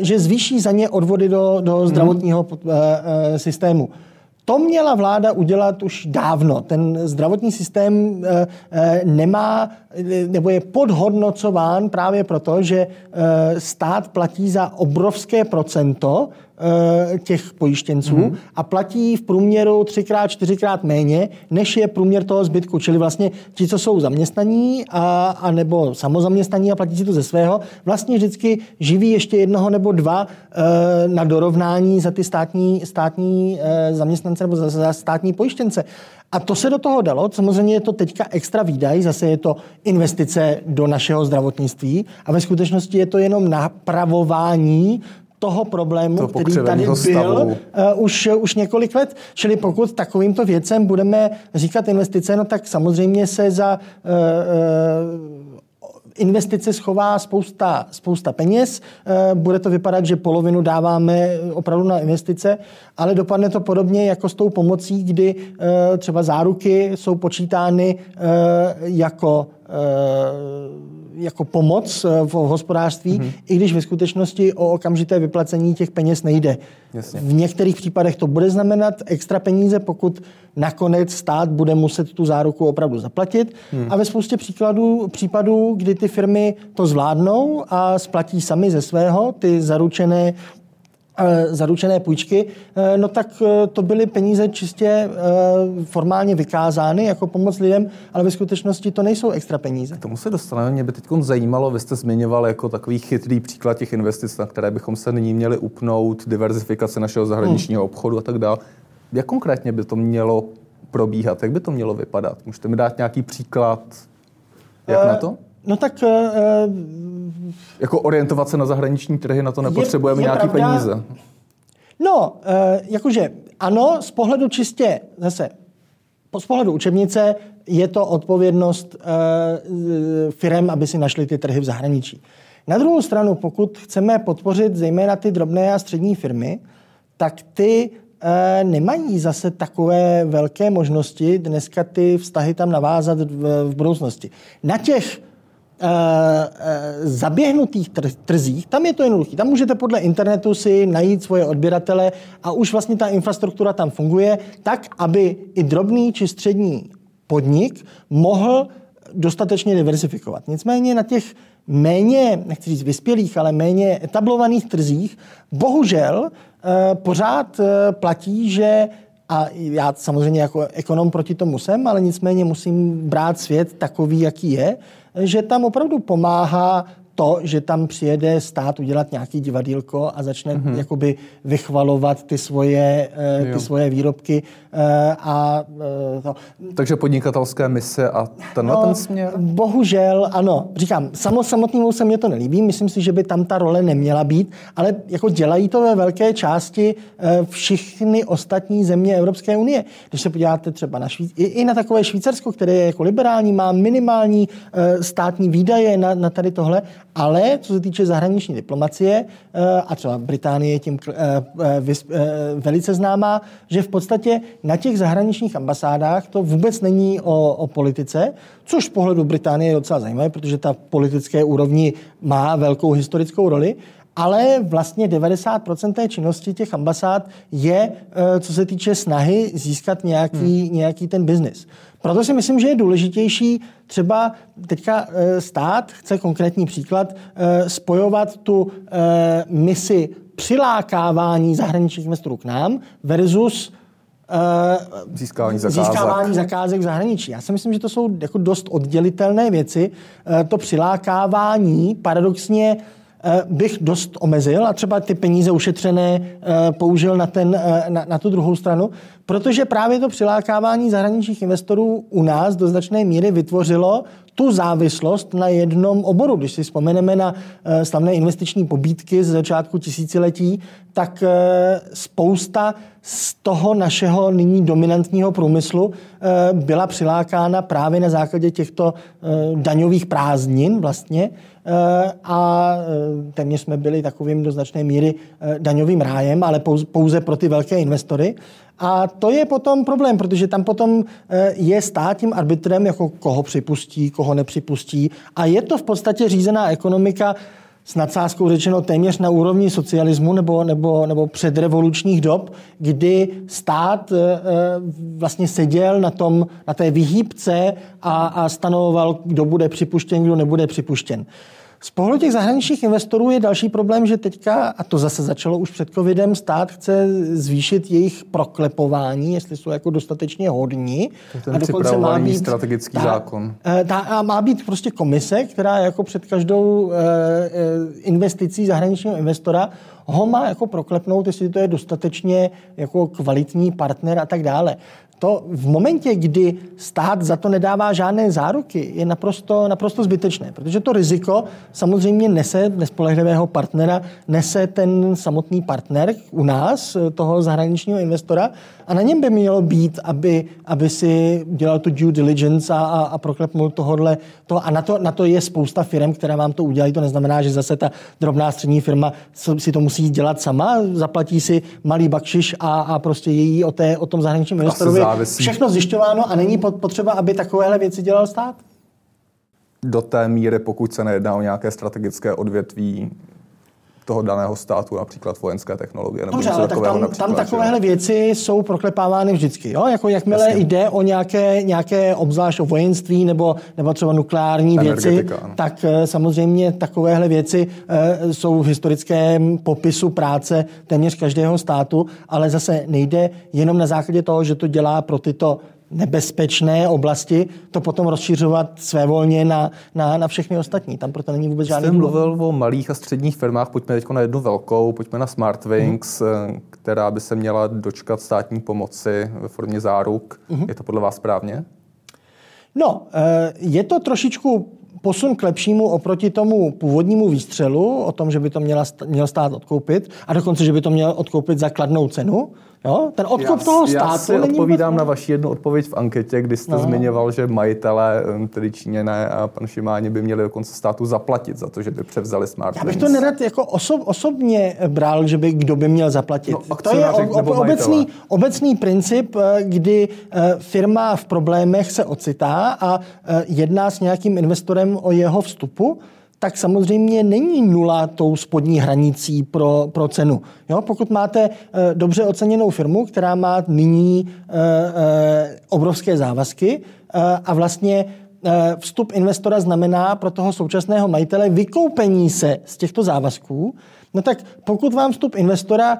že zvýší za ně odvody do, do zdravotního systému. To měla vláda udělat už dávno. Ten zdravotní systém eh, eh, nemá nebo je podhodnocován právě proto, že eh, stát platí za obrovské procento těch pojištěnců mm-hmm. a platí v průměru třikrát, čtyřikrát méně, než je průměr toho zbytku. Čili vlastně ti, co jsou zaměstnaní a, a nebo samozaměstnaní a platí si to ze svého, vlastně vždycky živí ještě jednoho nebo dva na dorovnání za ty státní, státní zaměstnance nebo za, za státní pojištěnce. A to se do toho dalo. Samozřejmě je to teďka extra výdaj, zase je to investice do našeho zdravotnictví a ve skutečnosti je to jenom napravování toho problému, to který tady byl uh, už, už několik let. Čili pokud takovýmto věcem budeme říkat investice, no tak samozřejmě se za uh, uh, investice schová spousta, spousta peněz. Eh, bude to vypadat, že polovinu dáváme opravdu na investice, ale dopadne to podobně jako s tou pomocí, kdy eh, třeba záruky jsou počítány eh, jako jako pomoc eh, v hospodářství, mm-hmm. i když ve skutečnosti o okamžité vyplacení těch peněz nejde. Jasně. V některých případech to bude znamenat extra peníze, pokud nakonec stát bude muset tu záruku opravdu zaplatit. Mm. A ve spoustě příkladů, případů, kdy ty firmy to zvládnou a splatí sami ze svého ty zaručené zaručené půjčky, eh, no tak eh, to byly peníze čistě formálně vykázány jako pomoc lidem, ale ve skutečnosti to nejsou extra peníze. K tomu se dostaneme. Mě by teď zajímalo, vy jste zmiňoval jako takový chytrý příklad těch investic, na které bychom se nyní měli upnout, diverzifikace našeho zahraničního hmm. obchodu a tak dále. Jak konkrétně by to mělo probíhat? Jak by to mělo vypadat? Můžete mi dát nějaký příklad? Jak uh, na to? No tak... Uh, jako orientovat se na zahraniční trhy, na to nepotřebujeme pravda, peníze. No, uh, jakože ano, z pohledu čistě zase, z pohledu učebnice je to odpovědnost uh, firm, aby si našli ty trhy v zahraničí. Na druhou stranu, pokud chceme podpořit zejména ty drobné a střední firmy, tak ty nemají zase takové velké možnosti dneska ty vztahy tam navázat v, v budoucnosti. Na těch zaběhnutých trzích, tam je to jednoduché. Tam můžete podle internetu si najít svoje odběratele a už vlastně ta infrastruktura tam funguje tak, aby i drobný či střední podnik mohl dostatečně diversifikovat. Nicméně na těch méně, nechci říct vyspělých, ale méně etablovaných trzích, bohužel uh, pořád platí, že a já samozřejmě jako ekonom proti tomu jsem, ale nicméně musím brát svět takový, jaký je, že tam opravdu pomáhá to, že tam přijede stát udělat nějaký divadílko a začne mm-hmm. jakoby vychvalovat ty svoje, uh, ty svoje výrobky uh, a uh, to. Takže podnikatelské mise a tenhle no, ten směr? Bohužel, ano. Říkám, samo samotnému se mě to nelíbí, myslím si, že by tam ta role neměla být, ale jako dělají to ve velké části uh, všechny ostatní země Evropské unie. Když se podíváte třeba na Švýc- i, i na takové Švýcarsko, které je jako liberální, má minimální uh, státní výdaje na, na tady tohle ale co se týče zahraniční diplomacie, eh, a třeba Británie je tím eh, eh, velice známá, že v podstatě na těch zahraničních ambasádách to vůbec není o, o politice, což z pohledu Británie je docela zajímavé, protože ta politické úrovni má velkou historickou roli, ale vlastně 90% té činnosti těch ambasád je, co se týče snahy získat nějaký, hmm. nějaký ten biznis. Proto si myslím, že je důležitější třeba teďka eh, stát, chce konkrétní příklad, eh, spojovat tu eh, misi přilákávání zahraničních investorů k nám versus získávání zakázek. získávání zakázek v zahraničí. Já si myslím, že to jsou jako dost oddělitelné věci. To přilákávání paradoxně bych dost omezil a třeba ty peníze ušetřené použil na, ten, na, na tu druhou stranu, protože právě to přilákávání zahraničních investorů u nás do značné míry vytvořilo tu závislost na jednom oboru. Když si vzpomeneme na eh, slavné investiční pobídky z začátku tisíciletí, tak eh, spousta z toho našeho nyní dominantního průmyslu eh, byla přilákána právě na základě těchto daňových prázdnin vlastně a téměř jsme byli takovým do značné míry daňovým rájem, ale pouze pro ty velké investory. A to je potom problém, protože tam potom eh, je stát tím arbitrem, jako koho připustí, koho nepřipustí. A je to v podstatě řízená ekonomika s nadsázkou řečeno téměř na úrovni socialismu nebo, nebo, nebo předrevolučních dob, kdy stát e, vlastně seděl na, tom, na té vyhýbce a, a stanovoval, kdo bude připuštěn, kdo nebude připuštěn. Z pohledu těch zahraničních investorů je další problém, že teďka, a to zase začalo už před covidem, stát chce zvýšit jejich proklepování, jestli jsou jako dostatečně hodní. A dokonce má být strategický ta, zákon. Eh, ta, a má být prostě komise, která jako před každou e, e, investicí zahraničního investora ho má jako proklepnout, jestli to je dostatečně jako kvalitní partner a tak dále to v momentě, kdy stát za to nedává žádné záruky, je naprosto, naprosto zbytečné, protože to riziko samozřejmě nese nespolehlivého partnera, nese ten samotný partner u nás, toho zahraničního investora, a na něm by mělo být, aby, aby si dělal tu due diligence a, a, a proklepnul tohodle. To, a na to, na to je spousta firm, které vám to udělají. To neznamená, že zase ta drobná střední firma si to musí dělat sama, zaplatí si malý bakšiš a, a prostě její o, té, o tom zahraničním investorovi všechno zjišťováno a není potřeba, aby takovéhle věci dělal stát? Do té míry, pokud se nejedná o nějaké strategické odvětví, toho daného státu, například vojenské technologie. Nebo Dobře, ale tak tam, tam takovéhle věci jsou proklepávány vždycky. Jo? Jako jakmile Jasně. jde o nějaké, nějaké obzvlášť o vojenství nebo, nebo třeba nukleární věci, ano. tak eh, samozřejmě takovéhle věci e, jsou v historickém popisu práce téměř každého státu, ale zase nejde jenom na základě toho, že to dělá pro tyto nebezpečné oblasti, to potom rozšiřovat svévolně na, na, na všechny ostatní. Tam proto není vůbec žádný Jste mluvil o malých a středních firmách, pojďme teď na jednu velkou, pojďme na Smartwings, mm. která by se měla dočkat státní pomoci ve formě záruk. Mm. Je to podle vás správně? No, eh, je to trošičku posun k lepšímu oproti tomu původnímu výstřelu, o tom, že by to měla, měl stát odkoupit, a dokonce, že by to měl odkoupit za kladnou cenu. Jo? Ten odkup já, toho státu Já si odpovídám vůbec... na vaši jednu odpověď v anketě, kdy jste no. zmiňoval, že majitele, tedy Číněné a pan Šimáni, by měli dokonce státu zaplatit za to, že by převzali smart. Já bych to nerad jako osob, osobně bral, že by kdo by měl zaplatit. No, to je o, o, obecný, obecný princip, eh, kdy eh, firma v problémech se ocitá a eh, jedná s nějakým investorem o jeho vstupu tak samozřejmě není nula tou spodní hranicí pro, pro cenu. Jo? Pokud máte e, dobře oceněnou firmu, která má nyní e, e, obrovské závazky e, a vlastně e, vstup investora znamená pro toho současného majitele vykoupení se z těchto závazků, no tak pokud vám vstup investora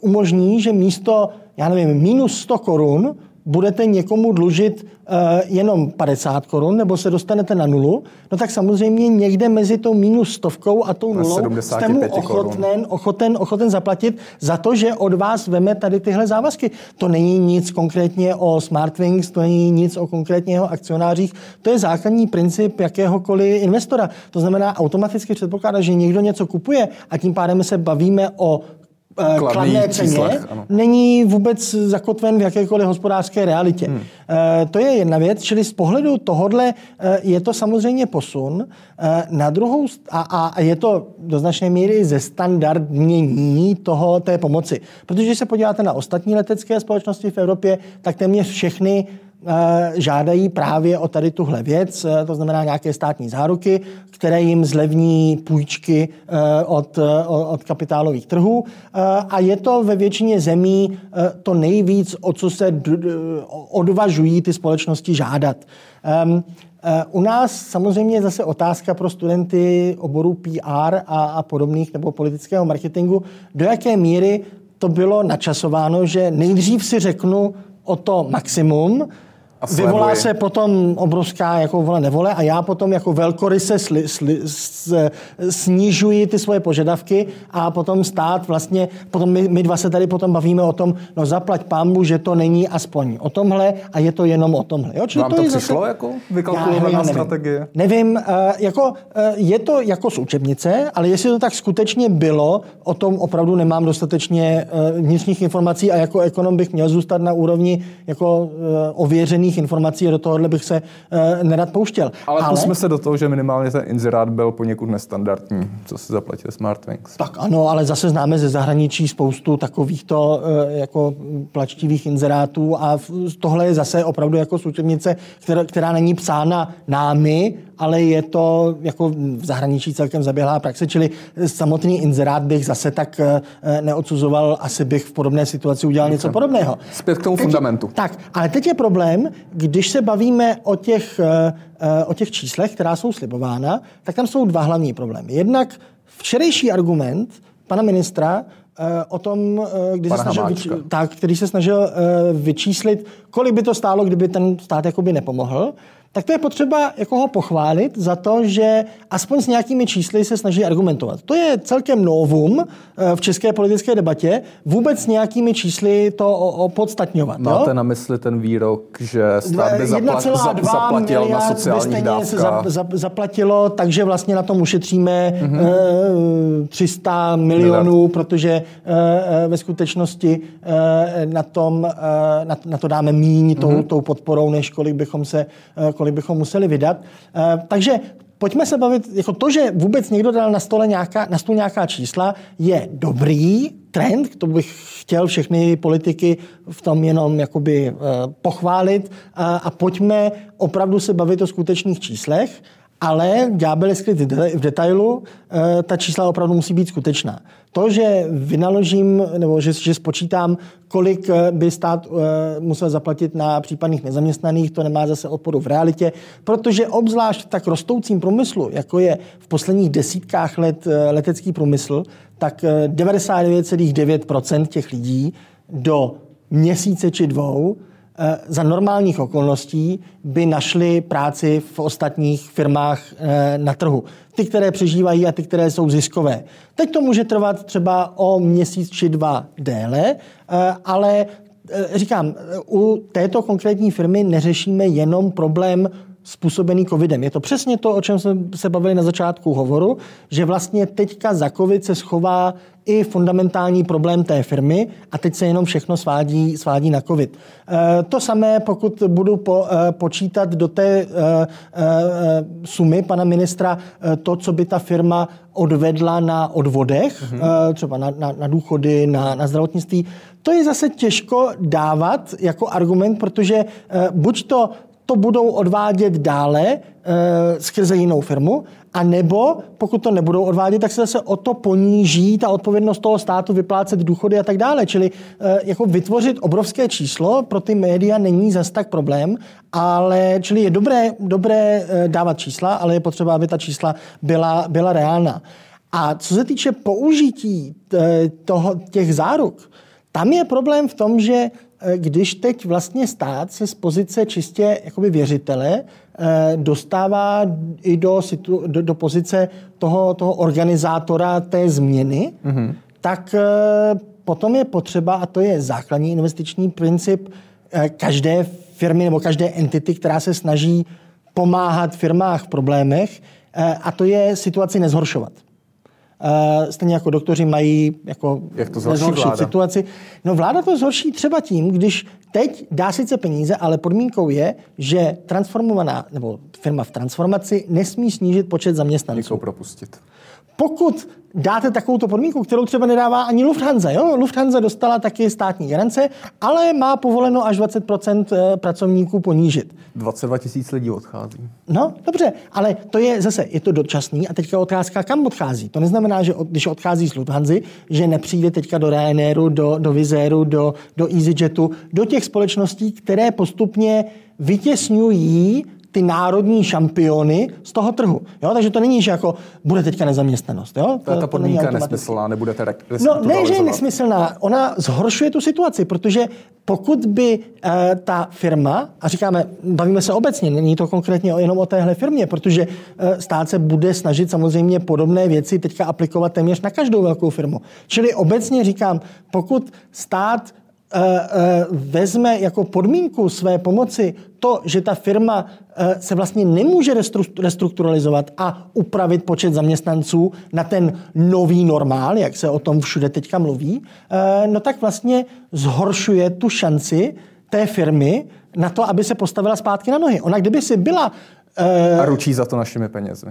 umožní, že místo, já nevím, minus 100 korun budete někomu dlužit uh, jenom 50 korun, nebo se dostanete na nulu, no tak samozřejmě někde mezi tou minus stovkou a tou nulou jste mu ochoten, ochoten, ochoten zaplatit za to, že od vás veme tady tyhle závazky. To není nic konkrétně o Smartwings, to není nic o konkrétně jeho akcionářích, to je základní princip jakéhokoliv investora. To znamená automaticky předpokládá, že někdo něco kupuje a tím pádem se bavíme o Eh, kladné ceně číslech, není vůbec zakotven v jakékoliv hospodářské realitě. Hmm. E, to je jedna věc, čili z pohledu tohodle e, je to samozřejmě posun. Na druhou a, a je to do značné míry ze standardnění toho, té pomoci. Protože když se podíváte na ostatní letecké společnosti v Evropě, tak téměř všechny Eh, žádají právě o tady tuhle věc, eh, to znamená nějaké státní záruky, které jim zlevní půjčky eh, od, od kapitálových trhů. A je to ve většině zemí to nejvíc, o co se odvažují ty společnosti žádat. Ehm, Eh, u nás samozřejmě je zase otázka pro studenty oboru PR a, a podobných nebo politického marketingu, do jaké míry to bylo načasováno, že nejdřív si řeknu o to maximum, a Vyvolá se potom obrovská jako vole nevole a já potom jako velkoryse sli, sli, s, snižuji ty svoje požadavky a potom stát vlastně, potom my, my dva se tady potom bavíme o tom, no zaplať pámbu, že to není aspoň o tomhle a je to jenom o tomhle. Jo? Čili Vám to, to přišlo zase... jako vykalkulovaná strategie? Nevím, uh, jako, uh, je to jako z učebnice, ale jestli to tak skutečně bylo, o tom opravdu nemám dostatečně uh, vnitřních informací a jako ekonom bych měl zůstat na úrovni jako uh, ověřený jiných informací a do tohohle bych se uh, nerad pouštěl. Ale, Ale pusme se do toho, že minimálně ten inzerát byl poněkud nestandardní, co se zaplatil Smartwings. Tak ano, ale zase známe ze zahraničí spoustu takovýchto uh, jako plačtivých inzerátů a tohle je zase opravdu jako součebnice, která, která není psána námi, ale je to jako v zahraničí celkem zaběhlá praxe, čili samotný inzerát bych zase tak uh, neodsuzoval, asi bych v podobné situaci udělal něco podobného. Zpět k tomu teď, fundamentu. Tak, ale teď je problém, když se bavíme o těch, eh, eh, o těch číslech, která jsou slibována, tak tam jsou dva hlavní problémy. Jednak včerejší argument pana ministra eh, o tom, kdy se snažil, vyč- tak, který se snažil vyčíslit, kolik by to stálo, kdyby ten stát jakoby nepomohl, tak to je potřeba jako ho pochválit za to, že aspoň s nějakými čísly se snaží argumentovat. To je celkem novum eh, v české politické debatě, vůbec s nějakými čísly to opodstatňovat. Máte jo? na mysli ten výrok, že stát by zaplat, zaplatil na sociálních dávkách? Za, za, zaplatilo, takže vlastně na tom ušetříme mm-hmm. uh, 300 milionů, Miliard. protože uh, ve skutečnosti na, tom, na, na to dáme míň tou, mm-hmm. tou podporou, než kolik bychom se kolik bychom museli vydat. Eh, takže pojďme se bavit, jako to, že vůbec někdo dal na, stole nějaká, na stůl nějaká čísla, je dobrý trend, to bych chtěl všechny politiky v tom jenom jakoby uh, pochválit a, a pojďme opravdu se bavit o skutečných číslech ale ďábel je skryt v detailu, eh, ta čísla opravdu musí být skutečná. To, že vynaložím, nebo že, že spočítám, kolik eh, by stát eh, musel zaplatit na případných nezaměstnaných, to nemá zase odporu v realitě, protože obzvlášť tak rostoucím průmyslu, jako je v posledních desítkách let letecký průmysl, tak 99,9% těch lidí do měsíce či dvou za normálních okolností by našli práci v ostatních firmách eh, na trhu. Ty, které přežívají a ty, které jsou ziskové. Teď to může trvat třeba o měsíc či dva déle, eh, ale říkám, u této konkrétní firmy neřešíme jenom problém způsobený covidem. Je to přesně to, o čem jsme se bavili na začátku hovoru, že vlastně teďka za covid se schová i fundamentální problém té firmy a teď se jenom všechno svádí, svádí na covid. E, to samé, pokud budu po, e, počítat do té e, sumy pana ministra to, co by ta firma odvedla na odvodech, mm-hmm. třeba na, na, na důchody, na, na zdravotnictví, to je zase těžko dávat jako argument, protože buď to to budou odvádět dále e, skrze jinou firmu, a nebo pokud to nebudou odvádět, tak se zase o to poníží ta odpovědnost toho státu vyplácet důchody a tak dále. Čili e, jako vytvořit obrovské číslo pro ty média není zas tak problém, ale čili je dobré, dobré e, dávat čísla, ale je potřeba, aby ta čísla byla, byla reálná. A co se týče použití toho, těch záruk, tam je problém v tom, že když teď vlastně stát se z pozice čistě jakoby věřitele eh, dostává i do, situ, do, do pozice toho, toho organizátora té změny, mm-hmm. tak eh, potom je potřeba, a to je základní investiční princip každé firmy nebo každé entity, která se snaží pomáhat firmách v problémech, a to je situaci nezhoršovat. Stejně jako doktoři mají jako Jak to zhorší situaci. No vláda to zhorší třeba tím, když teď dá sice peníze, ale podmínkou je, že transformovaná nebo firma v transformaci nesmí snížit počet zaměstnanců. Někoho propustit. Pokud dáte takovou podmínku, kterou třeba nedává ani Lufthansa. Jo? Lufthansa dostala taky státní garance, ale má povoleno až 20% eh, pracovníků ponížit. 22 tisíc lidí odchází. No, dobře, ale to je zase, je to dočasný a teďka otázka, kam odchází. To neznamená, že od, když odchází z Lufthansa, že nepřijde teďka do Ryanairu, do, do Vizairu, do, do EasyJetu, do těch společností, které postupně vytěsňují ty národní šampiony z toho trhu. Jo? Takže to není, že jako bude teďka nezaměstnanost. Jo? To, to ta podmínka je nesmyslná, nebudete No ne, že je nesmyslná, ona zhoršuje tu situaci, protože pokud by uh, ta firma, a říkáme, bavíme se obecně, není to konkrétně jenom o téhle firmě, protože uh, stát se bude snažit samozřejmě podobné věci teďka aplikovat téměř na každou velkou firmu. Čili obecně říkám, pokud stát vezme jako podmínku své pomoci to, že ta firma eh, se vlastně nemůže restrukturalizovat a upravit počet zaměstnanců na ten nový normál, jak se o tom všude teďka mluví, no tak vlastně zhoršuje tu šanci té firmy na to, aby se postavila zpátky na nohy. Ona kdyby si byla... A ručí za to našimi penězi.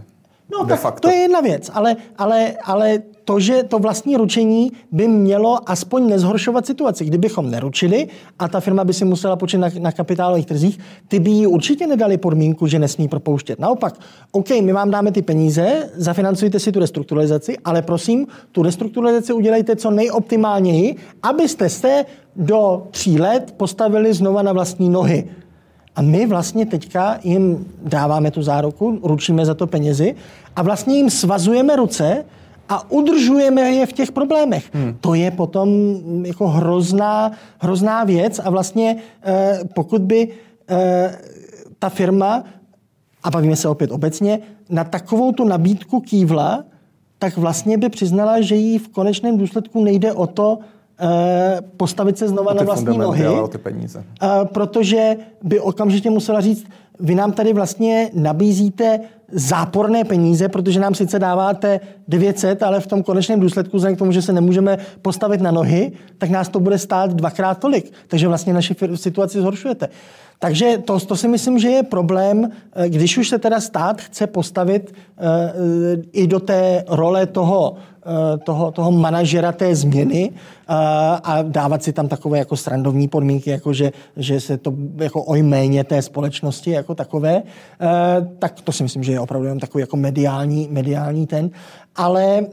No, de tak facto. to je jedna věc, ale, ale, ale to, že to vlastní ručení by mělo aspoň nezhoršovat situaci. Kdybychom neručili a ta firma by si musela počít na, na kapitálových trzích, ty by jí určitě nedali podmínku, že nesmí propouštět. Naopak, OK, my vám dáme ty peníze, zafinancujte si tu restrukturalizaci, ale prosím, tu restrukturalizaci udělejte co nejoptimálněji, abyste se do tří let postavili znova na vlastní nohy. A my vlastně teďka jim dáváme tu záruku, ručíme za to penězi a vlastně jim svazujeme ruce a udržujeme je v těch problémech. Hmm. To je potom jako hrozná, hrozná věc a vlastně eh, pokud by eh, ta firma, a bavíme se opět obecně, na takovou tu nabídku kývla, tak vlastně by přiznala, že jí v konečném důsledku nejde o to, postavit se znova na vlastní nohy. ty peníze. Eh, protože by okamžitě musela říct, vy nám tady vlastně nabízíte záporné peníze, protože nám sice dáváte 900, ale v tom konečném důsledku, vzhledem k tomu, že se nemůžeme postavit na nohy, tak nás to bude stát dvakrát tolik. Takže vlastně naši situaci zhoršujete. Takže to, to si myslím, že je problém, eh, když už se teda stát chce postavit i do té role toho Eh, toho, toho manažera té změny a, dávat si tam takové jako srandovní podmínky, jako že, že se to jako o jméně té společnosti jako takové, eh, tak to si myslím, že je opravdu jenom takový jako mediální, mediální ten. Ale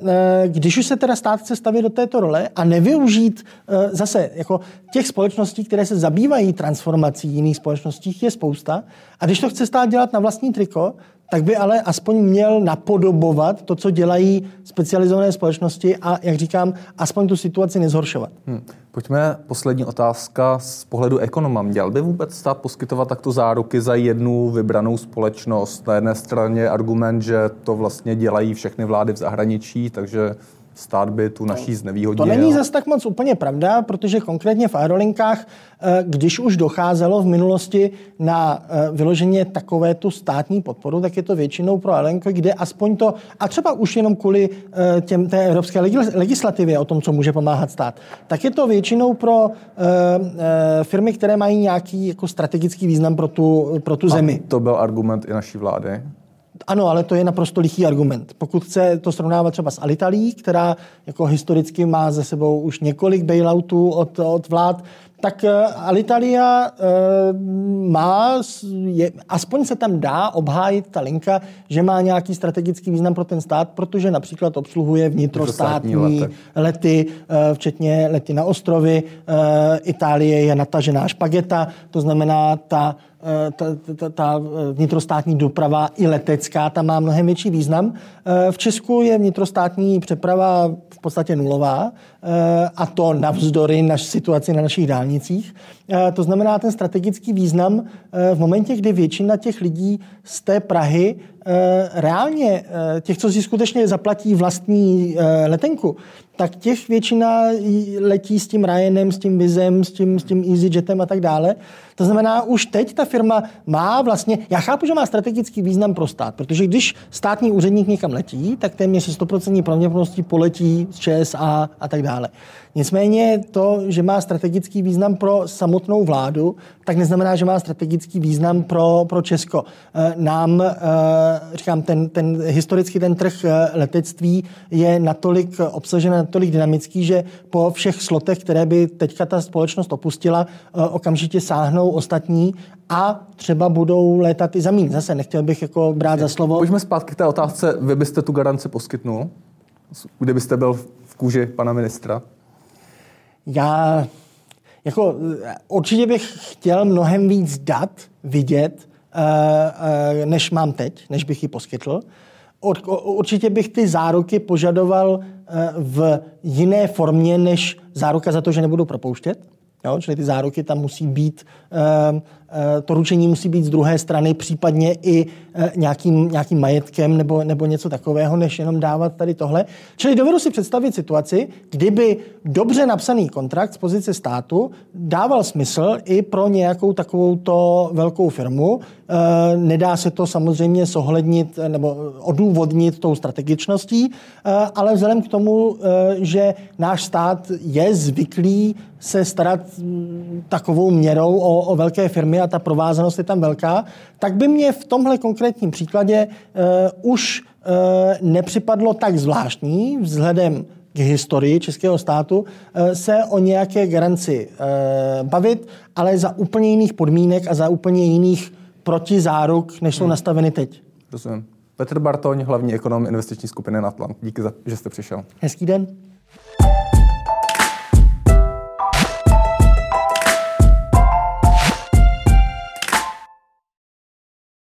když už se teda stát chce stavit do této role a nevyužít zase jako těch společností, které se zabývají transformací jiných společností, je spousta. A když to chce stát dělat na vlastní triko, tak by ale aspoň měl napodobovat to, co dělají specializované společnosti a, jak říkám, aspoň tu situaci nezhoršovat. Hmm. Pojďme, poslední otázka z pohledu ekonoma. Měl by vůbec stát poskytovat takto záruky za jednu vybranou společnost? Na jedné straně argument, že to vlastně dělají všechny vlády v zahraničí, takže stát by tu naší znevýhodnil. To není zase tak moc úplně pravda, protože konkrétně v aerolinkách, eh, když už docházelo v minulosti na eh, vyloženě takové tu státní podporu, tak je to většinou pro aerolinky, kde aspoň to, a třeba už jenom kvůli eh, těm, té evropské legislativě o tom, co může pomáhat stát, tak je to většinou pro firmy, které mají nějaký jako strategický význam pro tu, pro tu zemi. A to byl argument i naší vlády? Ano, ale to je naprosto lichý argument. Pokud chce to srovnávat třeba s Alitalí, která jako historicky má za sebou už několik bailoutů od, od vlád, tak eh, Alitalia uh, má, je, aspoň se tam dá obhájit ta linka, že má nějaký strategický význam pro ten stát, protože například obsluhuje vnitrostátní lety, lety uh, včetně lety na ostrovy. Uh, Itálie je natažená špageta, to znamená ta Eh, ta, ta, ta vnitrostátní doprava i letecká tam má mnohem větší význam. Eh, v Česku je vnitrostátní přeprava v podstatě nulová eh, a to navzdory naš situaci na našich dálnicích. To znamená ten strategický význam v momentě, kdy většina těch lidí z té Prahy reálně, těch, co si skutečně zaplatí vlastní letenku, tak těch většina letí s tím Ryanem, s tím Vizem, s tím, s tím EasyJetem a tak dále. To znamená, už teď ta firma má vlastně, já chápu, že má strategický význam pro stát, protože když státní úředník někam letí, tak téměř se 100% pravděpodobností poletí z ČSA a tak dále. Nicméně to, že má strategický význam pro samotnou vládu, tak neznamená, že má strategický význam pro, pro Česko. Eh, nám, eh, říkám, ten, ten historicky ten trh eh, letectví je natolik obsažen, natolik dynamický, že po všech slotech, které by teďka ta společnost opustila, okamžitě sáhnou ostatní a třeba budou létat i za mín. Zase nechtěl bych jako brát za slovo. Pojďme zpátky k té otázce. Vy byste tu garanci poskytnul, kdybyste byl v kůži pana ministra? Já jako určitě bych chtěl mnohem víc dat vidět než mám teď, než bych ji poskytl. Určitě bych ty záruky požadoval v jiné formě než záruka za to, že nebudu propouštět. Jo? Čili ty záruky tam musí být, eh, eh, to ručení musí být z druhé strany, případně i eh, nějakým, nějakým majetkem nebo, nebo něco takového, než jenom dávat tady tohle. Čili dovedu si představit situaci, kdyby dobře napsaný kontrakt z pozice státu dával smysl i pro nějakou takovou to velkou firmu. Nedá se to samozřejmě zohlednit nebo odůvodnit tou strategičností, ale vzhledem k tomu, že náš stát je zvyklý se starat takovou měrou o, o velké firmy a ta provázanost je tam velká, tak by mě v tomhle konkrétním příkladě uh, už uh, nepřipadlo tak zvláštní vzhledem k historii českého státu eh, se o nějaké garanci bavit, ale za úplně jiných podmínek a za úplně jiných protizáruk, než jsou hmm. nastaveny teď. Rozumím. Petr Bartoň, hlavní ekonom investiční skupiny Natlant. Díky, za, že jste přišel. Hezký den.